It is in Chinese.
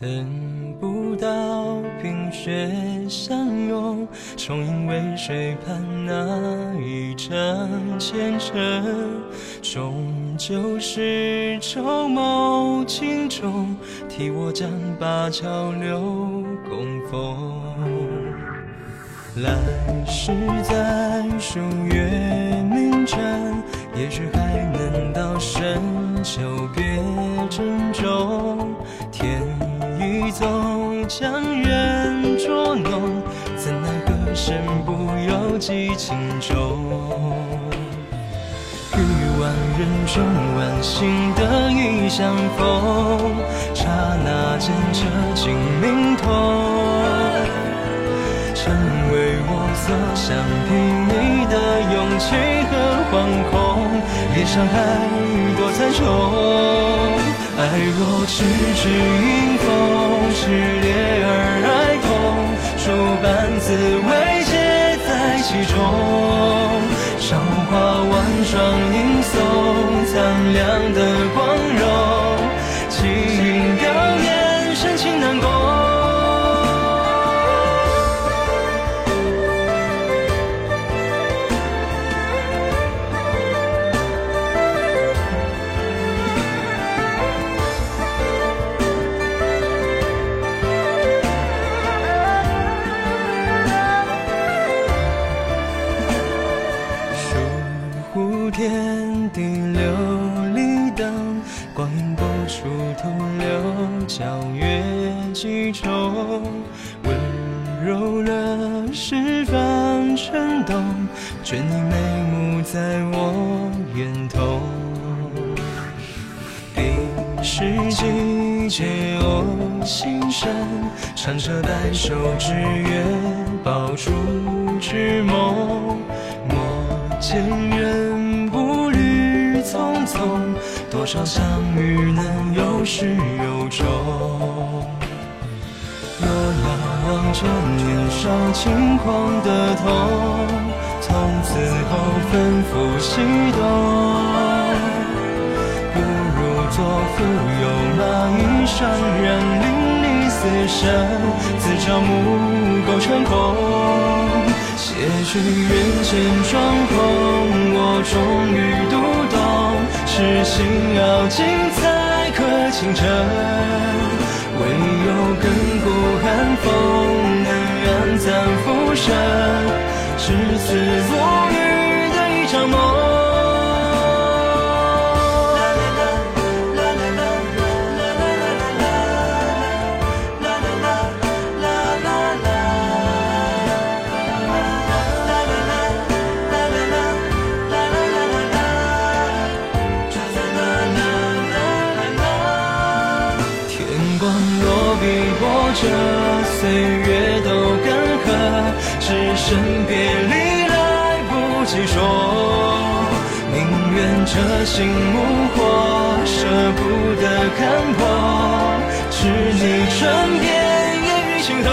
等不到冰雪相拥，终因为谁盼那一盏前程，终究是筹谋情重，替我将灞桥留供奉。来世再数月明针，也许还能到深秋别珍重。总。将人捉弄，怎奈何身不由己轻重。于万人中万幸的一相逢，刹那间这情明痛，成为我所想睥睨的勇气和惶恐，也伤害多残重。爱若痴之迎风，华万双迎送，苍凉的光徒留，皎月几重。温柔了十方尘动，眷你眉目在我眼瞳。一世纪皆我心声，长车白首之约，抱烛之梦。莫见人步履。匆匆，多少相遇能有始有终？若遥望着年少轻狂的痛，从此后吩咐西东。不如做蜉蝣那一生然淋漓死生，自朝暮够成空。结局人间妆红，我终于读懂，痴心熬尽才清晨，唯有亘古寒风能让残浮生，至死不这岁月都干涸，只剩别离来不及说。宁愿这心无火，舍不得看破，是你唇边烟雨情河。